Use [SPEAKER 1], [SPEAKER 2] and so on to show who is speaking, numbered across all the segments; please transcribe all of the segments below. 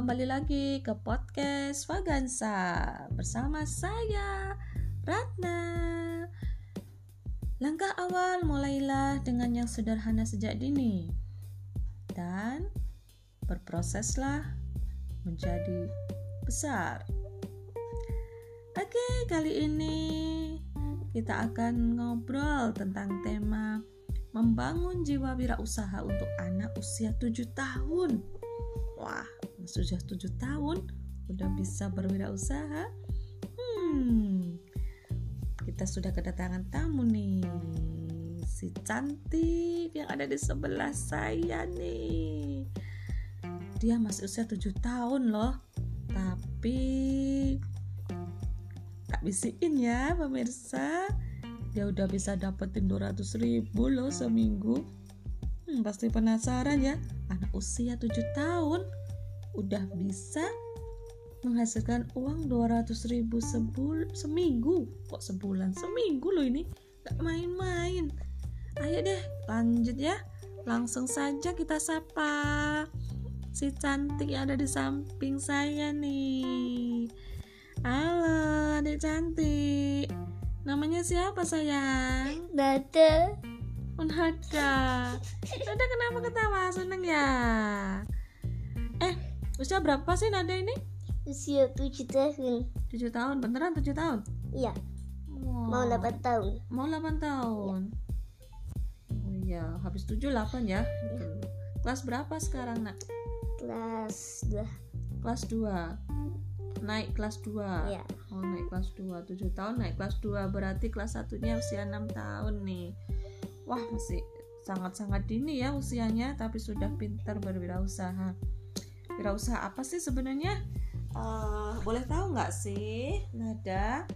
[SPEAKER 1] kembali lagi ke podcast Vagansa bersama saya Ratna. Langkah awal mulailah dengan yang sederhana sejak dini dan berproseslah menjadi besar. Oke, kali ini kita akan ngobrol tentang tema membangun jiwa wirausaha untuk anak usia 7 tahun. Wah, sudah 7 tahun udah bisa berwirausaha. Hmm. Kita sudah kedatangan tamu nih. Si cantik yang ada di sebelah saya nih. Dia masih usia 7 tahun loh. Tapi tak bisikin ya pemirsa dia udah bisa dapetin 200 ribu loh seminggu hmm, pasti penasaran ya anak usia 7 tahun udah bisa menghasilkan uang 200 ribu sebul seminggu. Kok sebulan? Seminggu loh ini. Gak main-main. Ayo deh lanjut ya. Langsung saja kita sapa si cantik yang ada di samping saya nih. Halo adik cantik. Namanya siapa sayang?
[SPEAKER 2] Nada
[SPEAKER 1] Nada Nada kenapa ketawa? Seneng ya Usia berapa sih Nada ini?
[SPEAKER 2] usia 7 tahun.
[SPEAKER 1] 7 tahun, beneran 7 tahun?
[SPEAKER 2] Iya,
[SPEAKER 1] Wow.
[SPEAKER 2] mau 8 tahun.
[SPEAKER 1] Mau 8 tahun? Oh iya, habis 7 8 ya. Betul. Kelas berapa sekarang nak?
[SPEAKER 2] Kelas 2
[SPEAKER 1] Kelas 2 Naik kelas 2
[SPEAKER 2] Iya,
[SPEAKER 1] Oh naik kelas 2 7 tahun naik kelas 2 Berarti kelas satunya usia 6 tahun nih. Wah masih sangat-sangat dini ya usianya Tapi sudah pintar berwirausaha Wirausaha apa sih sebenarnya? Eh, boleh tahu nggak sih? Nada?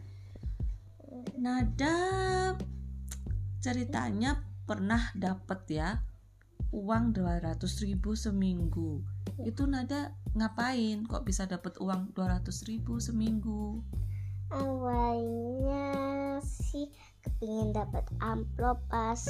[SPEAKER 1] Nada ceritanya pernah dapat ya uang 200 ribu seminggu. Itu Nada ngapain? Kok bisa dapat uang 200 ribu seminggu?
[SPEAKER 2] Awalnya sih kepingin dapat amplop pas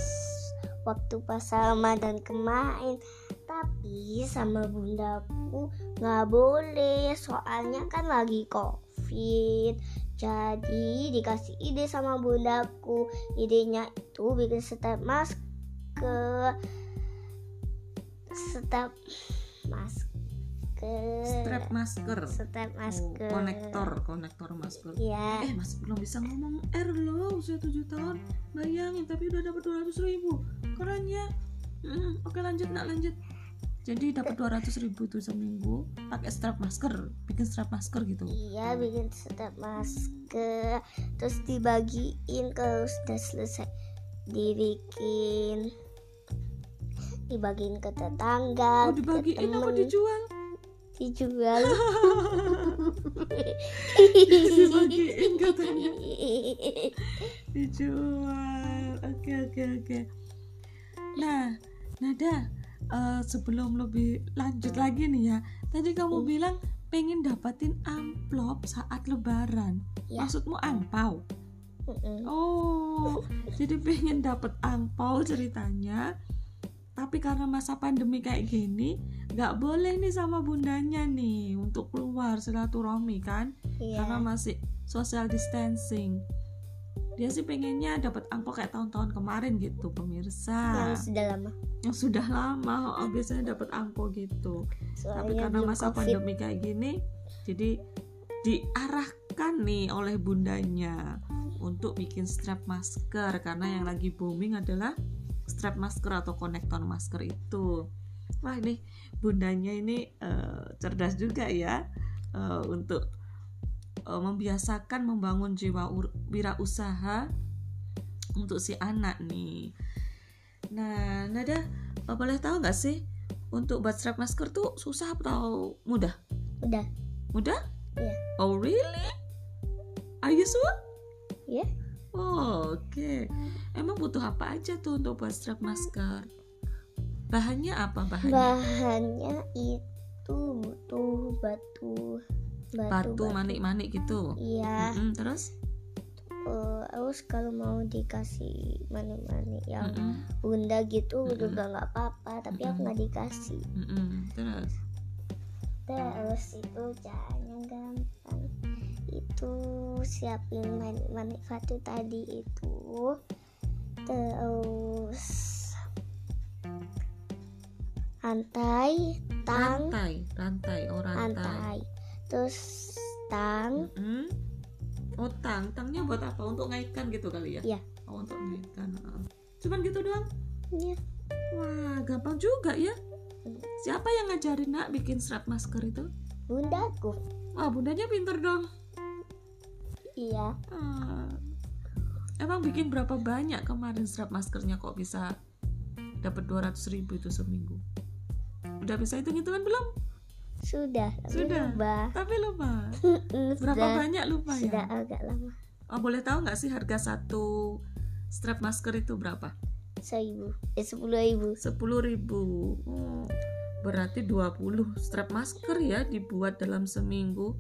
[SPEAKER 2] waktu pas Ramadan kemarin tapi sama bundaku nggak boleh soalnya kan lagi covid. Jadi dikasih ide sama bundaku idenya itu bikin step masker. Step masker.
[SPEAKER 1] Strap masker.
[SPEAKER 2] Step
[SPEAKER 1] Oh,
[SPEAKER 2] masker.
[SPEAKER 1] konektor konektor masker.
[SPEAKER 2] Ya
[SPEAKER 1] eh masih belum bisa ngomong R loh usia 7 tahun. Bayangin tapi udah dapat 200 ribu. Keren ya? Mm, oke lanjut nak lanjut jadi dapat 200 ribu tuh seminggu pakai strap masker bikin strap masker gitu.
[SPEAKER 2] Iya bikin step masker. Terus dibagiin kalau sudah selesai. Dibikin Dibagiin ke tetangga
[SPEAKER 1] oh
[SPEAKER 2] ke
[SPEAKER 1] dibagiin apa dijual?
[SPEAKER 2] Dijual.
[SPEAKER 1] Dibagiin katanya. Dijual. Oke oke oke. Nah Nada eh, sebelum lebih lanjut lagi nih ya. Tadi kamu
[SPEAKER 2] Hmm.
[SPEAKER 1] bilang pengen dapatin amplop saat lebaran.
[SPEAKER 2] Ya.
[SPEAKER 1] maksudmu angpau?
[SPEAKER 2] Mm-mm.
[SPEAKER 1] oh jadi pengen dapet angpau ceritanya. Tapi karena masa pandemi kayak gini nggak boleh nih sama bundanya nih untuk keluar silaturahmi kan? Karena
[SPEAKER 2] Iya
[SPEAKER 1] masih social distancing dia sih pengennya dapat angpau kayak tahun-tahun kemarin gitu pemirsa.
[SPEAKER 2] Yang sudah lama.
[SPEAKER 1] Yang sudah lama oh, biasanya dapat angpau gitu. Tapi
[SPEAKER 2] Soalnya
[SPEAKER 1] karena
[SPEAKER 2] belum
[SPEAKER 1] masa
[SPEAKER 2] COVID.
[SPEAKER 1] pandemi kayak gini jadi diarahkan nih oleh bundanya untuk bikin strap masker. Karena yang lagi booming adalah strap masker atau konektor masker itu. Wah ini bundanya ini eh, cerdas juga ya eh, untuk eh, membiasakan membangun jiwa wirausaha untuk si anak nih nah Nada eh, boleh tahu nggak sih untuk buat strap masker tuh susah atau mudah
[SPEAKER 2] Udah
[SPEAKER 1] mudah
[SPEAKER 2] Iya.
[SPEAKER 1] oh really are you sure
[SPEAKER 2] Iya.
[SPEAKER 1] Oh, oke. Emang butuh apa aja tuh untuk buat strap masker? Bahannya apa bahannya?
[SPEAKER 2] Bahannya itu butuh batu
[SPEAKER 1] Batu manik-manik gitu.
[SPEAKER 2] Iya
[SPEAKER 1] Mm-mm, terus?
[SPEAKER 2] eh, terus kalau mau dikasih manik-manik yang
[SPEAKER 1] Mm-mm,
[SPEAKER 2] bunda gitu
[SPEAKER 1] Mm-mm.
[SPEAKER 2] juga nggak apa-apa tapi aku
[SPEAKER 1] Mm-mm.
[SPEAKER 2] nggak dikasih
[SPEAKER 1] mm-mm, terus?
[SPEAKER 2] terus itu caranya gampang itu siapin manik manik batu tadi itu terus rantai tang
[SPEAKER 1] rantai rantai oh rantai,
[SPEAKER 2] rantai terus tang.
[SPEAKER 1] Mm-mm. oh tang. Tangnya buat apa? Untuk ngaitkan gitu kali ya?
[SPEAKER 2] Iya.
[SPEAKER 1] oh untuk ngaitkan cuman gitu doang?
[SPEAKER 2] Ya
[SPEAKER 1] wah gampang juga ya. Siapa yang ngajarin nak bikin strap masker itu?
[SPEAKER 2] Bundaku
[SPEAKER 1] wah bundanya pinter dong.
[SPEAKER 2] Iya.
[SPEAKER 1] Ah. emang bikin berapa banyak kemarin strap maskernya kok bisa dapat 200 ribu itu seminggu? Udah bisa hitung hitungan belum
[SPEAKER 2] sudah
[SPEAKER 1] Sudah.
[SPEAKER 2] lupa.
[SPEAKER 1] Tapi lupa. Berapa
[SPEAKER 2] sudah,
[SPEAKER 1] banyak lupa
[SPEAKER 2] sudah
[SPEAKER 1] ya
[SPEAKER 2] agak lama.
[SPEAKER 1] Oh boleh tahu nggak sih harga satu strap masker itu berapa?
[SPEAKER 2] Seribu. Eh sepuluh ribu.
[SPEAKER 1] Sepuluh ribu. Oh, berarti 20 strap masker ya dibuat dalam seminggu.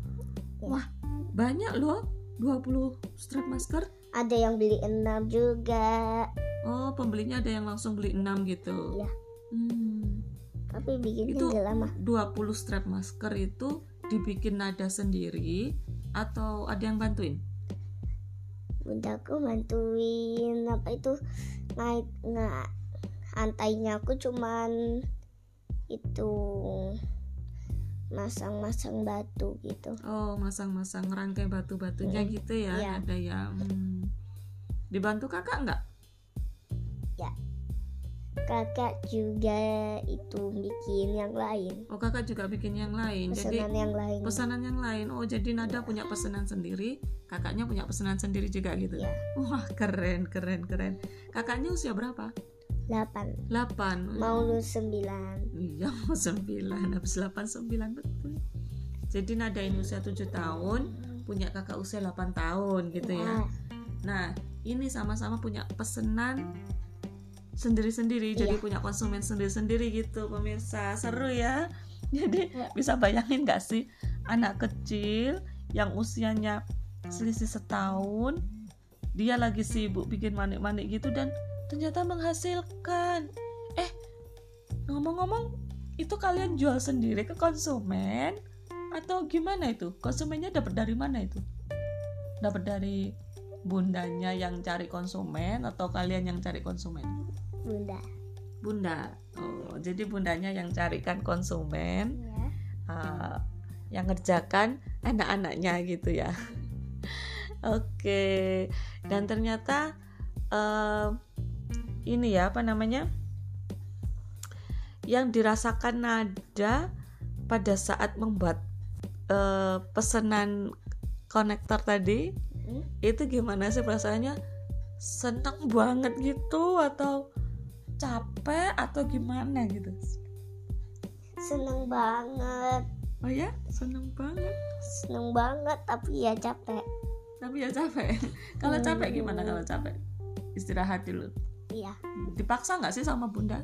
[SPEAKER 1] Wah banyak loh 20 strap masker.
[SPEAKER 2] Ada yang beli enam juga.
[SPEAKER 1] Oh pembelinya ada yang langsung beli 6 gitu?
[SPEAKER 2] Iya.
[SPEAKER 1] hmm,
[SPEAKER 2] tapi bikinnya
[SPEAKER 1] Itu-
[SPEAKER 2] lama.
[SPEAKER 1] 20 strap masker itu dibikin nada sendiri atau ada yang bantuin?
[SPEAKER 2] Bundaku bantuin apa itu? Naik nggak antainya aku cuman itu masang-masang batu gitu.
[SPEAKER 1] Oh masang-masang rangkai batu-batunya
[SPEAKER 2] Mm,
[SPEAKER 1] gitu ya
[SPEAKER 2] iya.
[SPEAKER 1] ada ya Hmm. dibantu kakak nggak
[SPEAKER 2] kakak juga itu bikin yang lain.
[SPEAKER 1] Oh kakak juga bikin yang lain. Jadi
[SPEAKER 2] pesanan yang lain.
[SPEAKER 1] pesanan yang lain. Oh jadi Nada punya pesanan sendiri kakaknya punya pesanan sendiri juga gitu.
[SPEAKER 2] Ya
[SPEAKER 1] wah keren keren keren. Kakaknya usia berapa?
[SPEAKER 2] 8
[SPEAKER 1] 8
[SPEAKER 2] mau lulus 9
[SPEAKER 1] iya mau 9 habis 8 9 betul. Jadi Nada ini usia 7 tahun punya kakak usia 8 tahun gitu ya.
[SPEAKER 2] Wah,
[SPEAKER 1] nah ini sama-sama punya pesanan sendiri-sendiri jadi
[SPEAKER 2] Iya.
[SPEAKER 1] punya konsumen sendiri-sendiri gitu pemirsa. Seru ya. Jadi bisa bayangin gak sih anak kecil yang usianya selisih setahun dia lagi sibuk bikin manik-manik gitu dan ternyata menghasilkan. Eh ngomong-ngomong itu kalian jual sendiri ke konsumen atau gimana itu? Konsumennya dapat dari mana itu? Dapat dari bundanya yang cari konsumen atau kalian yang cari konsumen
[SPEAKER 2] bunda.
[SPEAKER 1] Bunda. Oh jadi bundanya yang carikan konsumen
[SPEAKER 2] ya
[SPEAKER 1] uh, yang ngerjakan anak-anaknya gitu ya. Oke. Dan ternyata uh, ini ya apa namanya? Yang dirasakan nada pada saat membuat uh, pesanan konektor tadi
[SPEAKER 2] Hmm?
[SPEAKER 1] itu gimana sih perasaannya? Seneng banget gitu atau capek atau gimana gitu?
[SPEAKER 2] Seneng banget.
[SPEAKER 1] Oh ya seneng banget.
[SPEAKER 2] Seneng banget tapi ya capek.
[SPEAKER 1] Tapi ya capek. Kalau capek gimana kalau capek? Istirahat dulu.
[SPEAKER 2] Iya.
[SPEAKER 1] Dipaksa nggak sih sama bunda?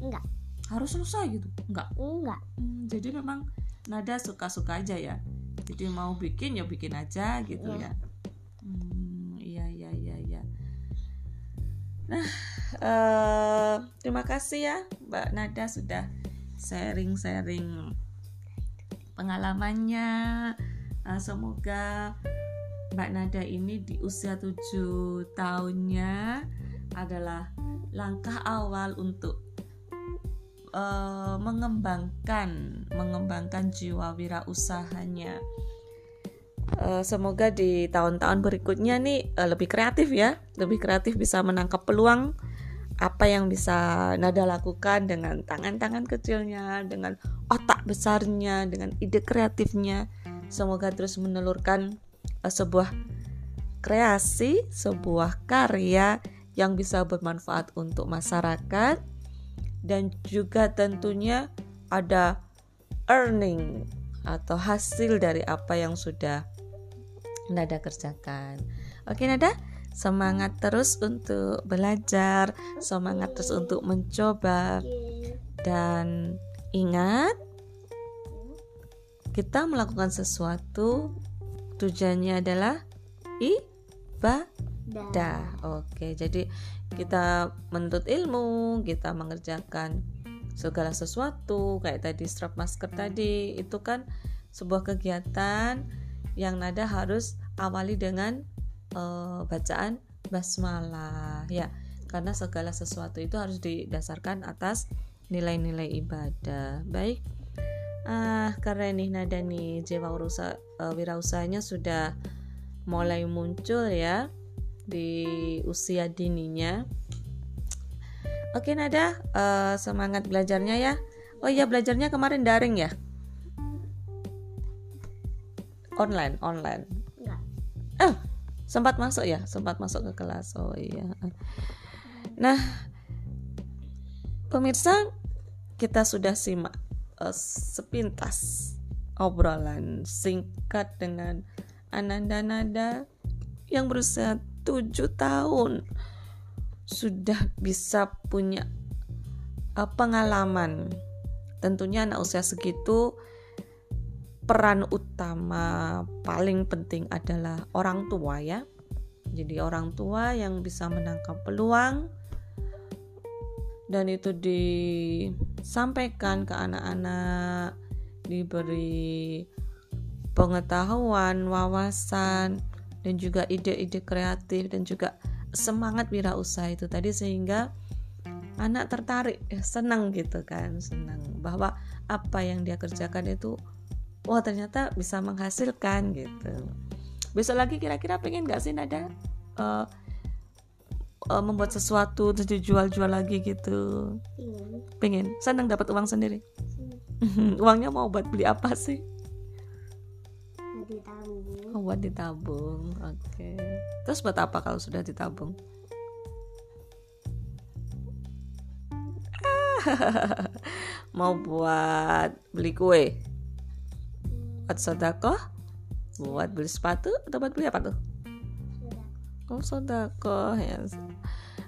[SPEAKER 2] Enggak.
[SPEAKER 1] Harus selesai gitu? Nggak
[SPEAKER 2] enggak.
[SPEAKER 1] Hmm, jadi memang nada suka-suka aja ya. Jadi mau bikin ya bikin aja gitu
[SPEAKER 2] Iya.
[SPEAKER 1] ya. Hmm, iya iya iya iya. Nah eh, terima kasih ya mbak nada sudah sharing-sharing pengalamannya Eh, semoga mbak nada ini di usia 7 tahunnya adalah langkah awal untuk eh, mengembangkan mengembangkan jiwa wirausahanya. Eh, semoga di tahun-tahun berikutnya nih eh, lebih kreatif ya, lebih kreatif bisa menangkap peluang apa yang bisa Nada lakukan dengan tangan-tangan kecilnya, dengan otak besarnya, dengan ide kreatifnya. Semoga terus menelurkan eh, sebuah kreasi, sebuah karya yang bisa bermanfaat untuk masyarakat dan juga tentunya ada earning atau hasil dari apa yang sudah Nada kerjakan. Oke Nada, semangat terus untuk belajar, semangat terus untuk mencoba dan ingat kita melakukan sesuatu tujuannya adalah ibadah.
[SPEAKER 2] dah
[SPEAKER 1] Oke, jadi kita menuntut ilmu, kita mengerjakan segala sesuatu kayak tadi strap masker tadi itu kan sebuah kegiatan yang nada harus awali dengan uh, bacaan basmalah ya karena segala sesuatu itu harus didasarkan atas nilai-nilai ibadah baik ah keren nih nada nih jiwa urusa uh, wirausahanya sudah mulai muncul ya di usia dininya Oke Nada, uh, semangat belajarnya ya. Oh iya belajarnya kemarin daring ya? Online, online. Sempat masuk ya? Sempat masuk ke kelas. Oh iya. Nah, pemirsa, kita sudah simak uh, sepintas obrolan singkat dengan Ananda Nada yang berusia 7 tahun sudah bisa punya uh, pengalaman. Tentunya anak usia segitu peran utama paling penting adalah orang tua ya. Jadi orang tua yang bisa menangkap peluang dan itu disampaikan ke anak-anak, diberi pengetahuan, wawasan dan juga ide-ide kreatif dan juga semangat wirausaha itu tadi sehingga anak tertarik ya, senang gitu kan senang bahwa apa yang dia kerjakan itu wah ternyata bisa menghasilkan gitu. Besok lagi kira-kira pengen gak sih ada uh, uh, membuat sesuatu terus dijual-jual lagi gitu?
[SPEAKER 2] Ingin.
[SPEAKER 1] pengen. Senang dapat uang sendiri? Uangnya mau buat beli apa sih?
[SPEAKER 2] Ditabung.
[SPEAKER 1] Oh, buat ditabung oke. Terus buat apa kalau sudah ditabung? Mau buat beli kue buat sodako buat beli sepatu atau buat beli apa tuh? Oh sodako ya.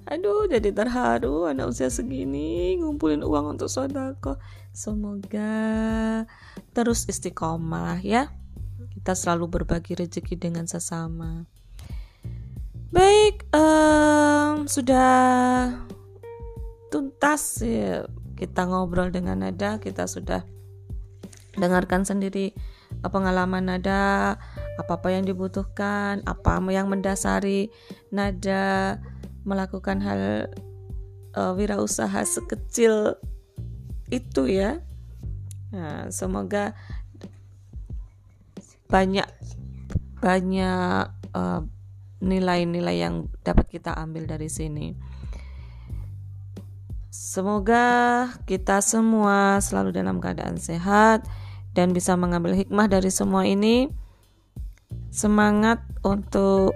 [SPEAKER 1] Aduh jadi terharu anak usia segini ngumpulin uang untuk sodako semoga terus istiqomah ya. Kita selalu berbagi rezeki dengan sesama. Baik um, sudah tuntas ya kita ngobrol dengan nada kita sudah dengarkan sendiri pengalaman nada apa-apa yang dibutuhkan apa yang mendasari nada melakukan hal uh, wirausaha sekecil itu ya nah, semoga banyak banyak nilai-nilai uh, yang dapat kita ambil dari sini. Semoga kita semua selalu dalam keadaan sehat dan bisa mengambil hikmah dari semua ini. Semangat untuk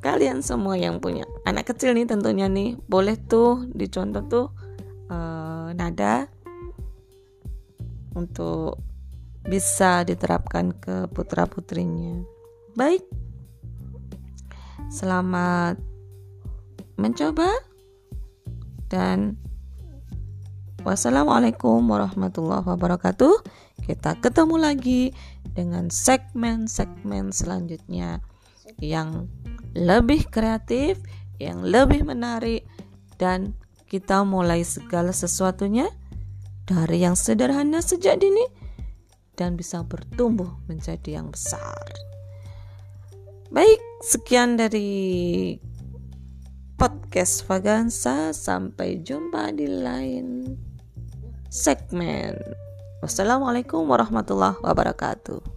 [SPEAKER 1] kalian semua yang punya anak kecil nih tentunya nih boleh tuh dicontoh tuh uh, nada untuk bisa diterapkan ke putra-putrinya. Baik. Selamat mencoba dan wassalamualaikum warahmatullahi wabarakatuh. Kita ketemu lagi dengan segmen-segmen selanjutnya yang lebih kreatif, yang lebih menarik dan kita mulai segala sesuatunya dari yang sederhana sejak dini dan bisa bertumbuh menjadi yang besar. Baik, sekian dari podcast Vagansa. Sampai jumpa di lain segmen. Wassalamualaikum warahmatullahi wabarakatuh.